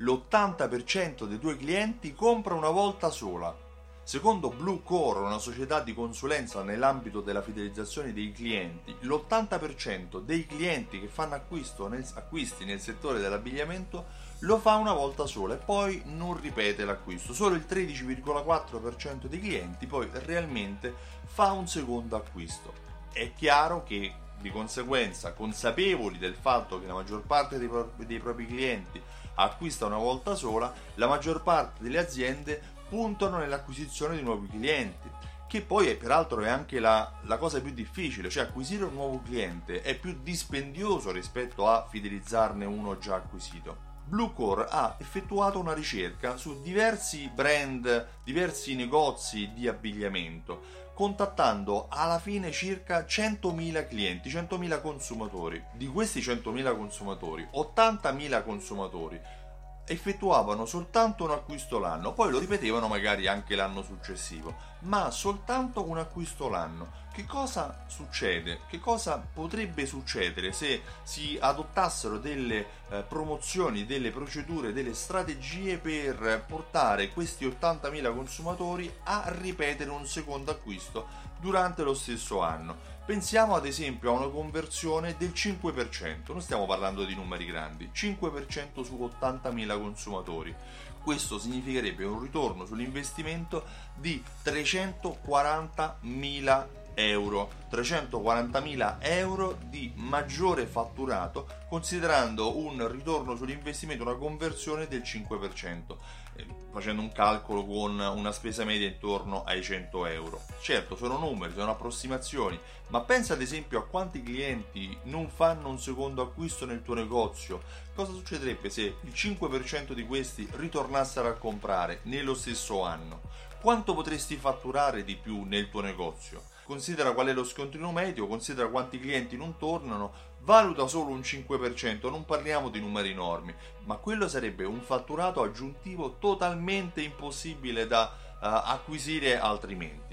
l'80% dei tuoi clienti compra una volta sola. Secondo Blue Core, una società di consulenza nell'ambito della fidelizzazione dei clienti, l'80% dei clienti che fanno nel, acquisti nel settore dell'abbigliamento lo fa una volta sola e poi non ripete l'acquisto. Solo il 13,4% dei clienti poi realmente fa un secondo acquisto. È chiaro che di conseguenza, consapevoli del fatto che la maggior parte dei, pro- dei propri clienti acquista una volta sola, la maggior parte delle aziende puntano nell'acquisizione di nuovi clienti che poi è, peraltro è anche la, la, cosa più difficile, cioè acquisire un nuovo cliente è più dispendioso rispetto a fidelizzarne uno già acquisito. Bluecore ha effettuato una ricerca su diversi brand, diversi negozi di abbigliamento contattando alla fine circa 100.000 clienti, 100.000 consumatori. Di questi 100.000 consumatori, 80.000 consumatori effettuavano soltanto un acquisto l'anno, poi lo ripetevano magari anche l'anno successivo, ma soltanto un acquisto l'anno. Che cosa succede? Che cosa potrebbe succedere se si adottassero delle eh, promozioni, delle procedure, delle strategie per portare questi 80.000 consumatori a ripetere un secondo acquisto durante lo stesso anno? Pensiamo ad esempio a una conversione del 5%, non stiamo parlando di numeri grandi, 5% su 80.000 consumatori. Questo significherebbe un ritorno sull'investimento di 340.000 euro, 340.000 euro di maggiore fatturato considerando un ritorno sull'investimento, una conversione del 5%, eh, facendo un calcolo con una spesa media intorno ai 100 euro. Certo, sono numeri, sono approssimazioni, ma pensa ad esempio a quanti clienti non fanno un secondo acquisto nel tuo negozio. Cosa succederebbe se il 5% di questi ritornassero a comprare nello stesso anno? Quanto potresti fatturare di più nel tuo negozio? Considera qual è lo scontrino medio, considera quanti clienti non tornano, valuta solo un 5%, non parliamo di numeri enormi, ma quello sarebbe un fatturato aggiuntivo totalmente impossibile da uh, acquisire altrimenti.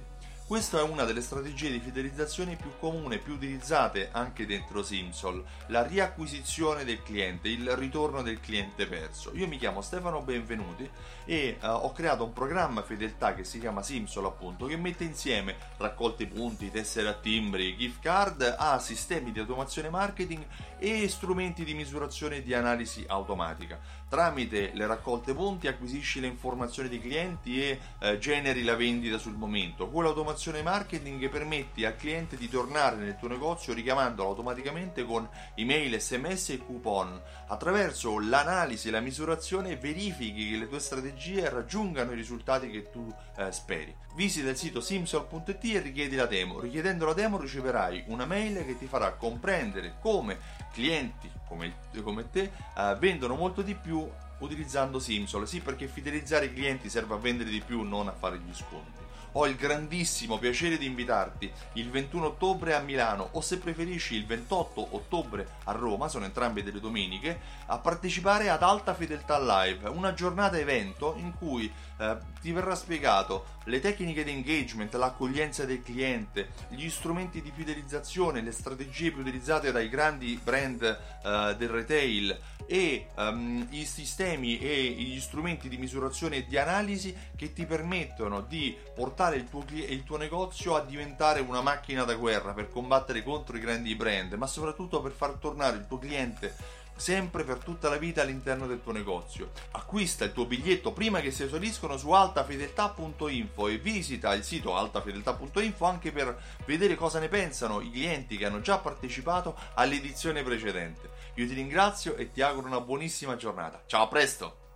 Questa è una delle strategie di fidelizzazione più comune e più utilizzate anche dentro Simsol, la riacquisizione del cliente, il ritorno del cliente perso. Io mi chiamo Stefano Benvenuti e uh, ho creato un programma fedeltà che si chiama Simsol appunto, che mette insieme raccolte punti, tessere a timbri, gift card a sistemi di automazione marketing e strumenti di misurazione e di analisi automatica. Tramite le raccolte punti acquisisci le informazioni dei clienti e uh, generi la vendita sul momento. Con l'automazione automazione marketing permetti al cliente di tornare nel tuo negozio richiamandolo automaticamente con email, sms e coupon. Attraverso l'analisi e la misurazione verifichi che le tue strategie raggiungano i risultati che tu eh, speri. Visita il sito simsol.it e richiedi la demo. Richiedendo la demo riceverai una mail che ti farà comprendere come clienti come, come te eh, vendono molto di più utilizzando Simsol. Sì, perché fidelizzare i clienti serve a vendere di più, non a fare gli sconti ho il grandissimo piacere di invitarti il 21 ottobre a Milano o se preferisci il 28 ottobre a Roma, sono entrambe delle domeniche, a partecipare ad Alta Fedeltà Live, una giornata evento in cui eh, ti verrà spiegato le tecniche di engagement, l'accoglienza del cliente, gli strumenti di fidelizzazione, le strategie più utilizzate dai grandi brand eh, del retail e um, i sistemi e gli strumenti di misurazione e di analisi che ti permettono di portare il tuo, il tuo negozio a diventare una macchina da guerra per combattere contro i grandi brand, ma soprattutto per far tornare il tuo cliente sempre per tutta la vita all'interno del tuo negozio. Acquista il tuo biglietto prima che si esauriscono su altafedeltà.info e visita il sito altafedeltà.info anche per vedere cosa ne pensano i clienti che hanno già partecipato all'edizione precedente. Io ti ringrazio e ti auguro una buonissima giornata. Ciao, a presto!